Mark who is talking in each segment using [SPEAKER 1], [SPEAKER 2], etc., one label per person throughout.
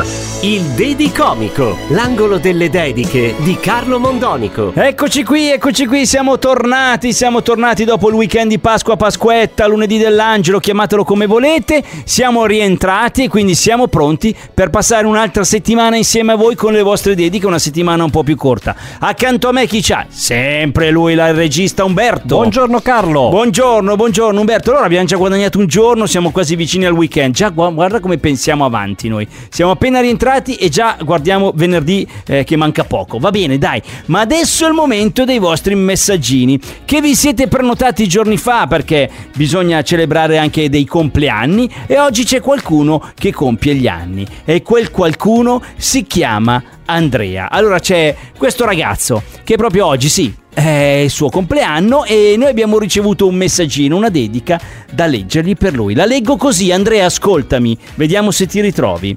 [SPEAKER 1] Il Dedicomico, l'angolo delle dediche di Carlo Mondonico.
[SPEAKER 2] Eccoci qui, eccoci qui, siamo tornati, siamo tornati dopo il weekend di Pasqua, Pasquetta, lunedì dell'angelo, chiamatelo come volete, siamo rientrati e quindi siamo pronti per passare un'altra settimana insieme a voi con le vostre dediche, una settimana un po' più corta. Accanto a me chi c'ha? Sempre lui, il regista Umberto.
[SPEAKER 1] Buongiorno Carlo.
[SPEAKER 2] Buongiorno, buongiorno Umberto. Allora abbiamo già guadagnato un giorno, siamo quasi vicini al weekend. Già gu- guarda come pensiamo avanti noi. Siamo appena rientrati e già guardiamo venerdì eh, che manca poco. Va bene, dai. Ma adesso è il momento dei vostri messaggini che vi siete prenotati giorni fa perché bisogna celebrare anche dei compleanni e oggi c'è qualcuno che compie gli anni e quel qualcuno si chiama Andrea. Allora c'è questo ragazzo che proprio oggi sì, è il suo compleanno e noi abbiamo ricevuto un messaggino, una dedica da leggergli per lui. La leggo così, Andrea, ascoltami, vediamo se ti ritrovi.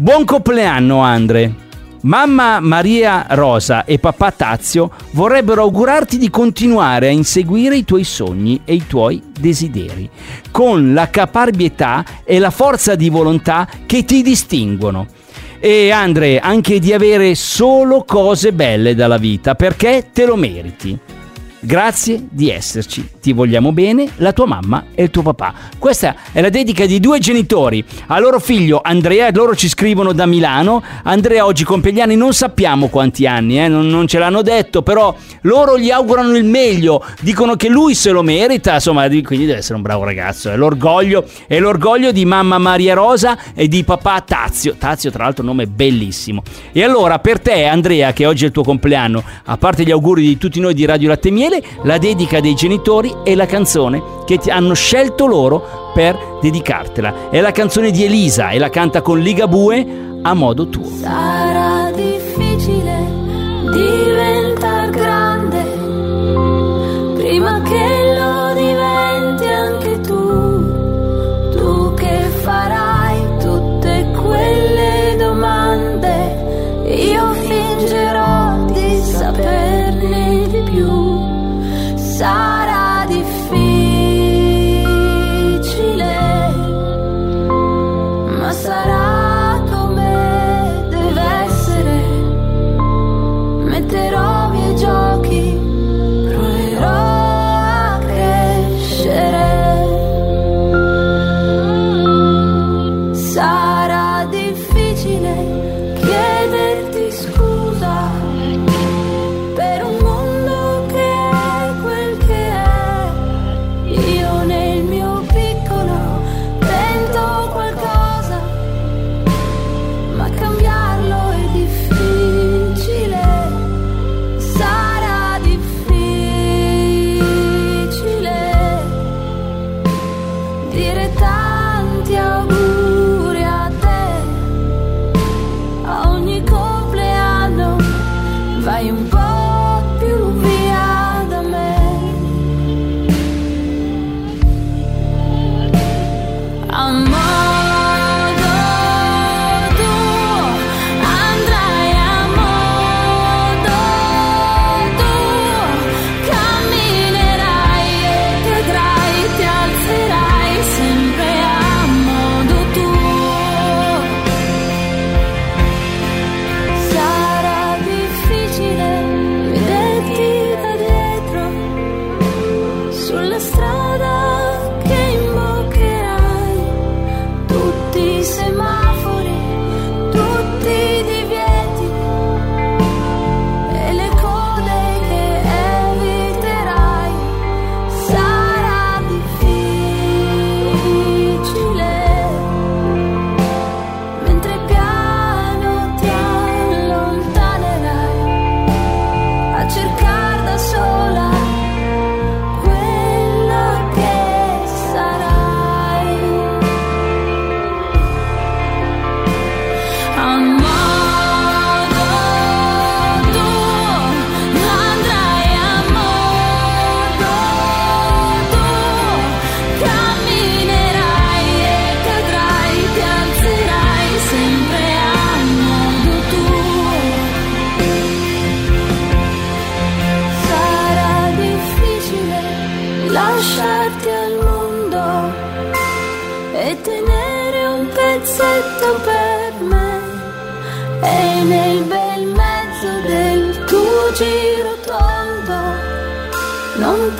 [SPEAKER 2] Buon compleanno, Andre. Mamma Maria Rosa e papà Tazio vorrebbero augurarti di continuare a inseguire i tuoi sogni e i tuoi desideri, con la caparbietà e la forza di volontà che ti distinguono. E Andre, anche di avere solo cose belle dalla vita, perché te lo meriti. Grazie di esserci, ti vogliamo bene, la tua mamma e il tuo papà. Questa è la dedica di due genitori a loro figlio Andrea, loro ci scrivono da Milano. Andrea oggi compie gli anni, non sappiamo quanti anni, eh, non, non ce l'hanno detto, però loro gli augurano il meglio, dicono che lui se lo merita, insomma, di- quindi deve essere un bravo ragazzo. È l'orgoglio, è l'orgoglio di mamma Maria Rosa e di papà Tazio. Tazio, tra l'altro, nome bellissimo. E allora, per te, Andrea, che oggi è il tuo compleanno, a parte gli auguri di tutti noi di Radio Latte Miele, la dedica dei genitori e la canzone che ti hanno scelto loro per dedicartela. È la canzone di Elisa e la canta con Ligabue a modo tuo.
[SPEAKER 3] Sarà difficile diventare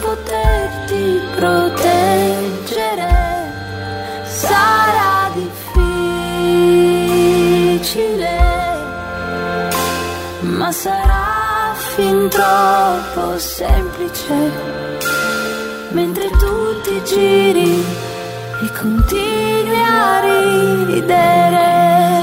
[SPEAKER 3] poterti proteggere sarà difficile ma sarà fin troppo semplice mentre tu ti giri e continui a ridere.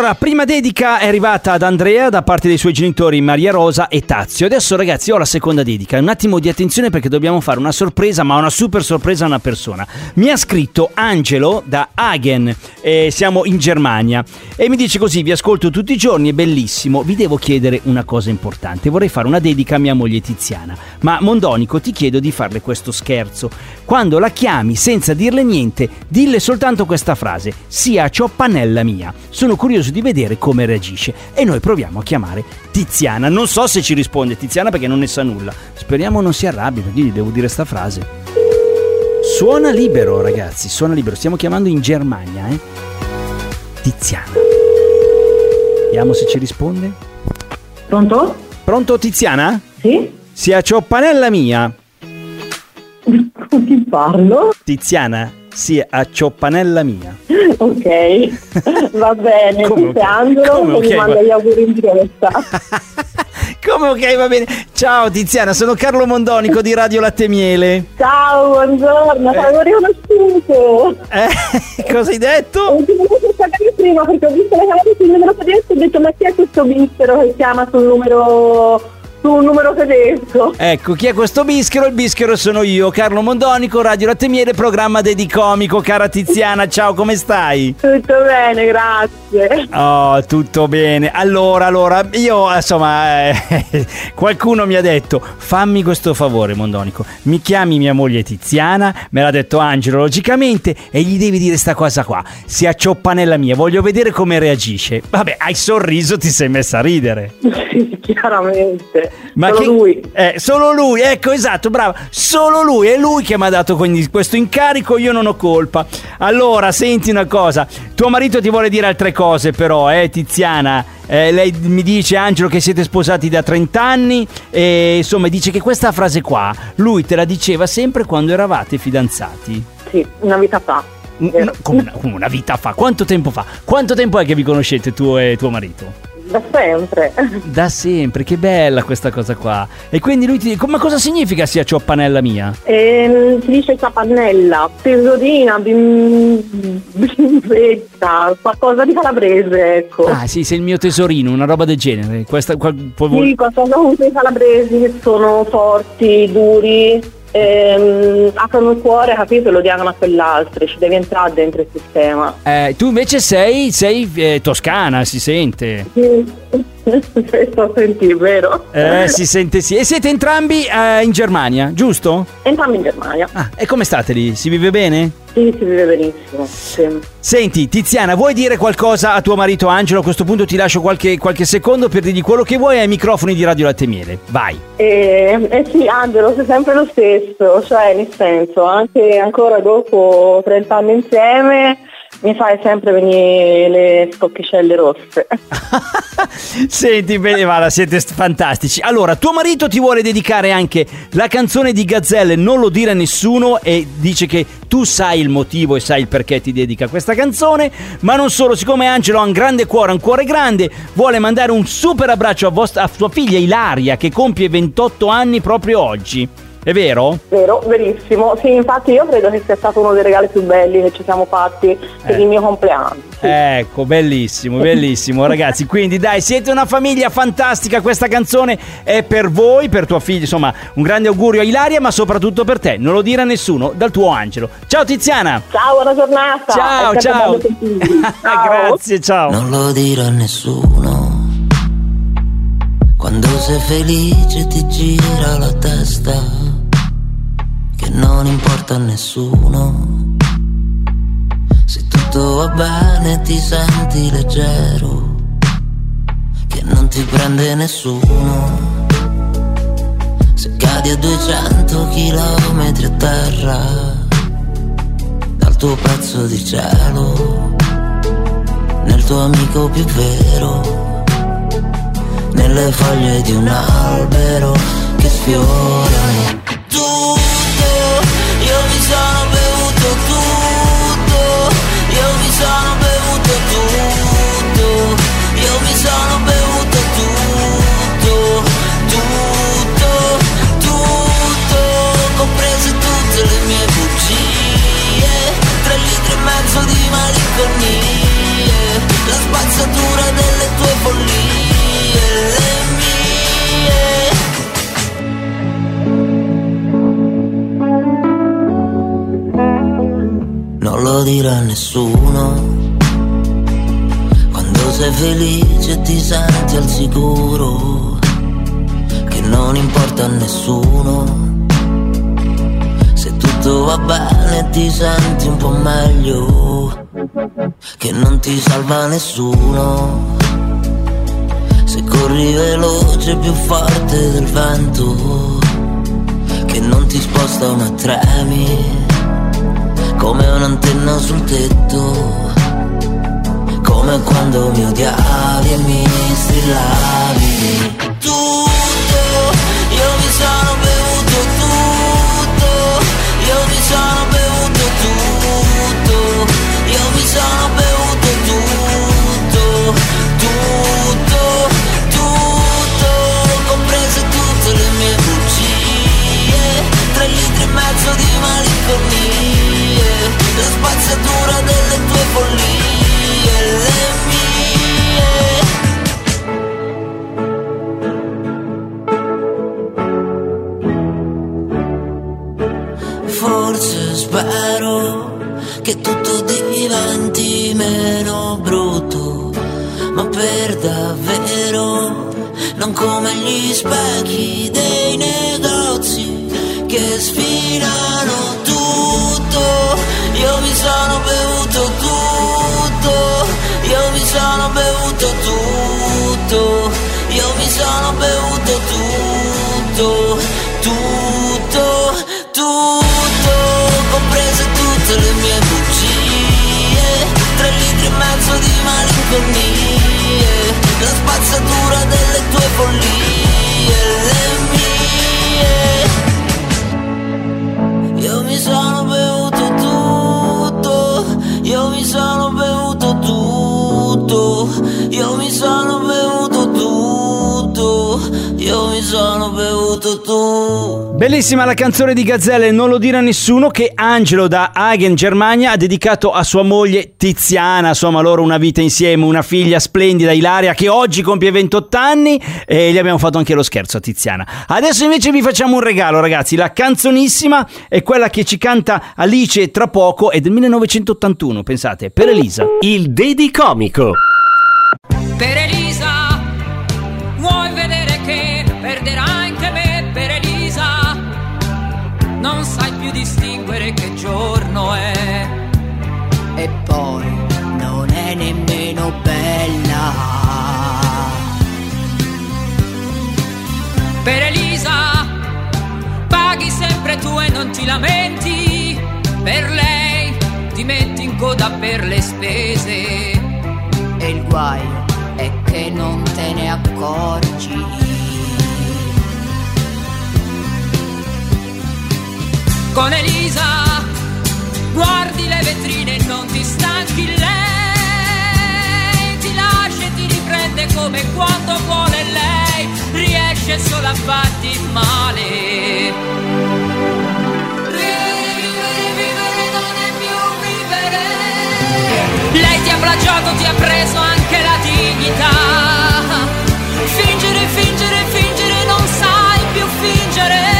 [SPEAKER 2] Allora, prima dedica è arrivata ad Andrea da parte dei suoi genitori Maria Rosa e Tazio. Adesso ragazzi ho la seconda dedica. Un attimo di attenzione perché dobbiamo fare una sorpresa, ma una super sorpresa a una persona. Mi ha scritto Angelo da Hagen, eh, siamo in Germania, e mi dice così, vi ascolto tutti i giorni, è bellissimo, vi devo chiedere una cosa importante. Vorrei fare una dedica a mia moglie Tiziana, ma Mondonico ti chiedo di farle questo scherzo. Quando la chiami senza dirle niente, dille soltanto questa frase, sia cioppanella mia. Sono curioso di vedere come reagisce e noi proviamo a chiamare Tiziana. Non so se ci risponde Tiziana perché non ne sa nulla. Speriamo non si arrabbi perché gli devo dire sta frase. Suona libero ragazzi, suona libero. Stiamo chiamando in Germania, eh. Tiziana. Vediamo se ci risponde.
[SPEAKER 4] Pronto?
[SPEAKER 2] Pronto Tiziana?
[SPEAKER 4] Sì?
[SPEAKER 2] Sia cioppanella mia.
[SPEAKER 4] Con chi parlo?
[SPEAKER 2] Tiziana, sia a cioppanella mia.
[SPEAKER 4] Ok, va bene,
[SPEAKER 2] Come
[SPEAKER 4] questo
[SPEAKER 2] ok?
[SPEAKER 4] è Angelo
[SPEAKER 2] Come
[SPEAKER 4] che
[SPEAKER 2] ok,
[SPEAKER 4] mi manda gli auguri in diretta.
[SPEAKER 2] Come ok, va bene. Ciao Tiziana, sono Carlo Mondonico di Radio Latte Miele.
[SPEAKER 4] Ciao, buongiorno, sono riconosciuto.
[SPEAKER 2] Eh, cosa hai detto?
[SPEAKER 4] Ho dovuto sapere prima perché ho visto la chiamata sul numero tedesco e ho detto ma chi è questo bispero che chiama sul numero, sul numero tedesco?
[SPEAKER 2] Ecco, chi è questo bischero? Il bischero sono io, Carlo Mondonico, Radio Latte Miele, programma Dedicomico. Cara Tiziana, ciao, come stai?
[SPEAKER 4] Tutto bene, grazie.
[SPEAKER 2] Oh, tutto bene. Allora, allora, io insomma, eh, qualcuno mi ha detto, fammi questo favore, Mondonico, mi chiami mia moglie Tiziana, me l'ha detto Angelo logicamente, e gli devi dire sta cosa qua, si accioppa nella mia, voglio vedere come reagisce. Vabbè, hai sorriso, ti sei messa a ridere.
[SPEAKER 4] Sì, chiaramente. Solo
[SPEAKER 2] che-
[SPEAKER 4] lui.
[SPEAKER 2] Eh, solo lui, ecco, esatto, bravo. Solo lui, è lui che mi ha dato questo incarico, io non ho colpa. Allora, senti una cosa, tuo marito ti vuole dire altre cose però, eh, Tiziana. Eh, lei mi dice, Angelo, che siete sposati da 30 anni e insomma dice che questa frase qua, lui te la diceva sempre quando eravate fidanzati.
[SPEAKER 4] Sì, una vita fa.
[SPEAKER 2] Un-
[SPEAKER 4] Vero.
[SPEAKER 2] Come una, una vita fa? Quanto tempo fa? Quanto tempo è che vi conoscete tu e tuo marito?
[SPEAKER 4] Da sempre.
[SPEAKER 2] Da sempre, che bella questa cosa qua. E quindi lui ti dice, ma cosa significa sia cioppanella mia?
[SPEAKER 4] Ehm, si dice capannella, tesorina, bim- bimbetta, qualcosa di calabrese, ecco.
[SPEAKER 2] Ah sì, sei il mio tesorino, una roba del genere. Questa, qua- puoi vol-
[SPEAKER 4] Sì, qualcosa comunque i calabresi che sono forti, duri, ehm, aprono il cuore, capito, lo diano a quell'altro, ci devi entrare dentro il sistema.
[SPEAKER 2] Eh, tu invece sei, sei eh, toscana, si sente.
[SPEAKER 4] Sì, questo senti, vero?
[SPEAKER 2] Eh, si sente sì. E siete entrambi eh, in Germania, giusto?
[SPEAKER 4] Entrambi in Germania.
[SPEAKER 2] Ah, e come state lì? Si vive bene?
[SPEAKER 4] Sì, si vive benissimo. Sì.
[SPEAKER 2] Senti, Tiziana, vuoi dire qualcosa a tuo marito Angelo? A questo punto ti lascio qualche, qualche secondo per dirgli quello che vuoi ai microfoni di Radio Latte Miele. Vai.
[SPEAKER 4] Eh, eh sì, Angelo, sei sempre lo stesso, cioè nel senso, anche ancora dopo 30 anni insieme mi fai sempre venire le stoccicelle rosse.
[SPEAKER 2] Senti, bene, guarda, siete st- fantastici. Allora, tuo marito ti vuole dedicare anche la canzone di Gazzelle, non lo dire a nessuno, e dice che tu sai il motivo e sai il perché ti dedica questa canzone. Ma non solo, siccome Angelo ha un grande cuore, un cuore grande, vuole mandare un super abbraccio a, vostra, a sua figlia Ilaria, che compie 28 anni proprio oggi. È vero?
[SPEAKER 4] Vero, verissimo. Sì, infatti io credo che sia stato uno dei regali più belli che ci siamo fatti per
[SPEAKER 2] Eh.
[SPEAKER 4] il mio compleanno. Sì.
[SPEAKER 2] Ecco, bellissimo, bellissimo ragazzi. Quindi dai, siete una famiglia fantastica, questa canzone è per voi, per tua figlia, insomma, un grande augurio a Ilaria, ma soprattutto per te. Non lo dire a nessuno, dal tuo Angelo. Ciao Tiziana.
[SPEAKER 4] Ciao, buona giornata.
[SPEAKER 2] Ciao, ciao.
[SPEAKER 4] Ciao.
[SPEAKER 2] Grazie, ciao.
[SPEAKER 5] Non lo dire a nessuno. Sei felice ti gira la testa, che non importa a nessuno. Se tutto va bene ti senti leggero, che non ti prende nessuno. Se cadi a 200 km a terra, dal tuo pezzo di cielo, nel tuo amico più vero nelle foglie di un albero che sfiorano tutto, Dirà nessuno. Quando sei felice ti senti al sicuro, che non importa a nessuno. Se tutto va bene ti senti un po' meglio, che non ti salva nessuno. Se corri veloce più forte del vento, che non ti sposta una tremi come un'antenna sul tetto, come quando mi odiavi e mi strillavi. Meno brutto, ma per davvero, non come gli specchi dei negozi che sfilano tutto. Io mi sono bevuto tutto, io mi sono bevuto tutto, io mi sono bevuto tutto, tutto, tutto, malinconie, la spazzatura delle tue follie,
[SPEAKER 2] Bellissima la canzone di Gazzelle, non lo dire a nessuno, che Angelo da Hagen, Germania, ha dedicato a sua moglie Tiziana. Insomma, loro una vita insieme, una figlia splendida, Ilaria, che oggi compie 28 anni e gli abbiamo fatto anche lo scherzo a Tiziana. Adesso invece vi facciamo un regalo, ragazzi. La canzonissima è quella che ci canta Alice tra poco, è del 1981, pensate, per Elisa.
[SPEAKER 1] Il Dedicomico.
[SPEAKER 6] Per che giorno è.
[SPEAKER 7] E poi non è nemmeno bella.
[SPEAKER 6] Per Elisa, paghi sempre tu e non ti lamenti. Per lei ti metti in coda per le spese.
[SPEAKER 7] E il guaio è che non te ne accorgi.
[SPEAKER 6] Con Elisa guardi le vetrine e non ti stanchi lei. Ti lascia e ti riprende come quando vuole lei. Riesce solo a farti male. Lei ti ha plagiato, ti ha preso anche la dignità. Fingere, fingere, fingere, non sai più fingere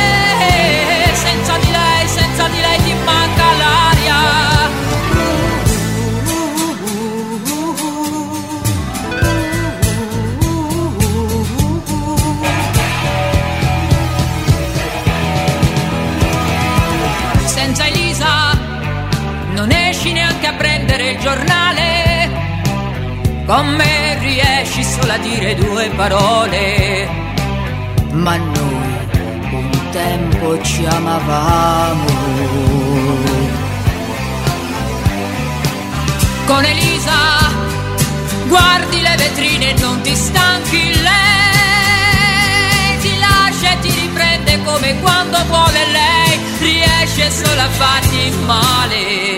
[SPEAKER 6] dire due parole.
[SPEAKER 7] Ma noi un tempo ci amavamo.
[SPEAKER 6] Con Elisa guardi le vetrine e non ti stanchi lei. Ti lascia e ti riprende come quando vuole lei. Riesce solo a farti male.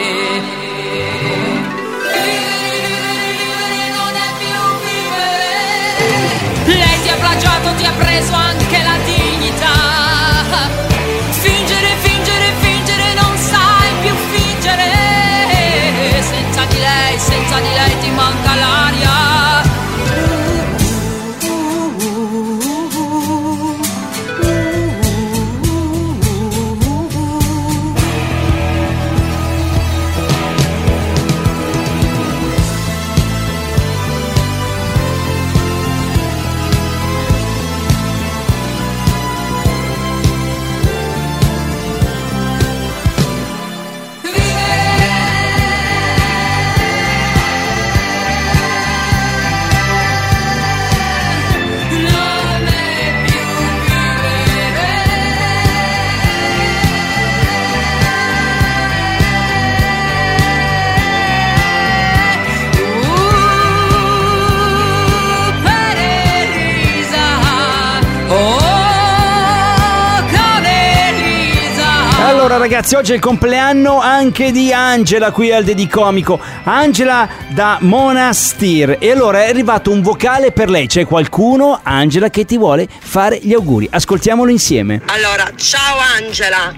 [SPEAKER 2] Allora ragazzi, oggi è il compleanno anche di Angela qui al Dedicomico. Angela da Monastir. E allora è arrivato un vocale per lei. C'è qualcuno, Angela, che ti vuole fare gli auguri. Ascoltiamolo insieme.
[SPEAKER 8] Allora, ciao Angela,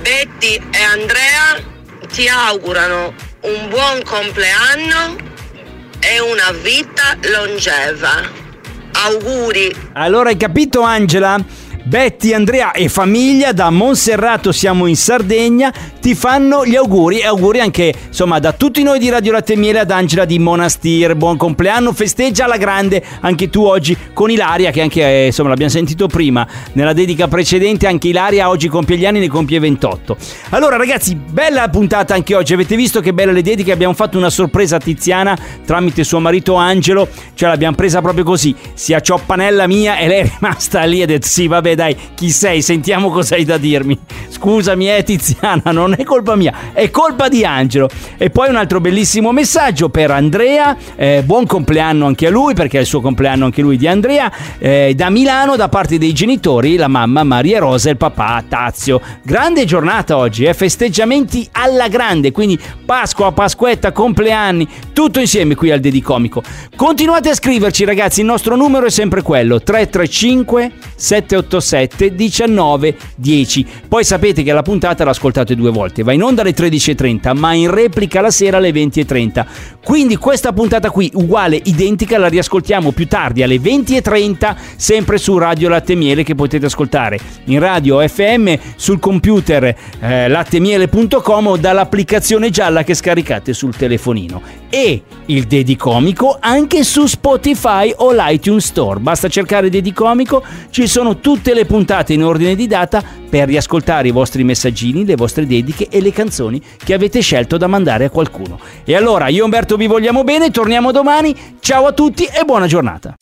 [SPEAKER 8] Betty e Andrea ti augurano un buon compleanno e una vita longeva. Auguri!
[SPEAKER 2] Allora hai capito Angela? Betty, Andrea e famiglia da Monserrato siamo in Sardegna ti fanno gli auguri e auguri anche insomma da tutti noi di Radio Latte Miele ad Angela di Monastir. Buon compleanno festeggia alla grande anche tu oggi con Ilaria che anche eh, insomma l'abbiamo sentito prima nella dedica precedente anche Ilaria oggi compie gli anni ne compie 28 allora ragazzi bella puntata anche oggi. Avete visto che belle le dediche? Abbiamo fatto una sorpresa a Tiziana tramite suo marito Angelo cioè l'abbiamo presa proprio così. Sia cioppanella mia e lei è rimasta lì e ha detto sì vabbè dai chi sei? Sentiamo cosa hai da dirmi. Scusami eh Tiziana non è colpa mia è colpa di Angelo. E poi un altro bellissimo messaggio per Andrea. Eh, buon compleanno anche a lui perché è il suo compleanno anche lui di Andrea. Eh, da Milano da parte dei genitori la mamma Maria Rosa e il papà Tazio. Grande giornata oggi eh, festeggiamenti alla grande quindi Pasqua, Pasquetta, compleanni tutto insieme qui al Dedicomico. Continuate a scriverci ragazzi il nostro numero è sempre quello 335 787 19 10 poi sapete che la puntata l'ascoltate due volte. Va in onda alle 13.30 ma in replica la sera alle 20.30 quindi questa puntata qui uguale identica la riascoltiamo più tardi alle 20.30 sempre su Radio Latte Miele che potete ascoltare in radio FM sul computer eh, lattemiele.com o dall'applicazione gialla che scaricate sul telefonino e il Dedicomico anche su Spotify o l'iTunes Store basta cercare Dedicomico ci sono tutte le puntate in ordine di data per riascoltare i vostri messaggini, le vostre dediche e le canzoni che avete scelto da mandare a qualcuno. E allora io e Umberto vi vogliamo bene, torniamo domani, ciao a tutti e buona giornata.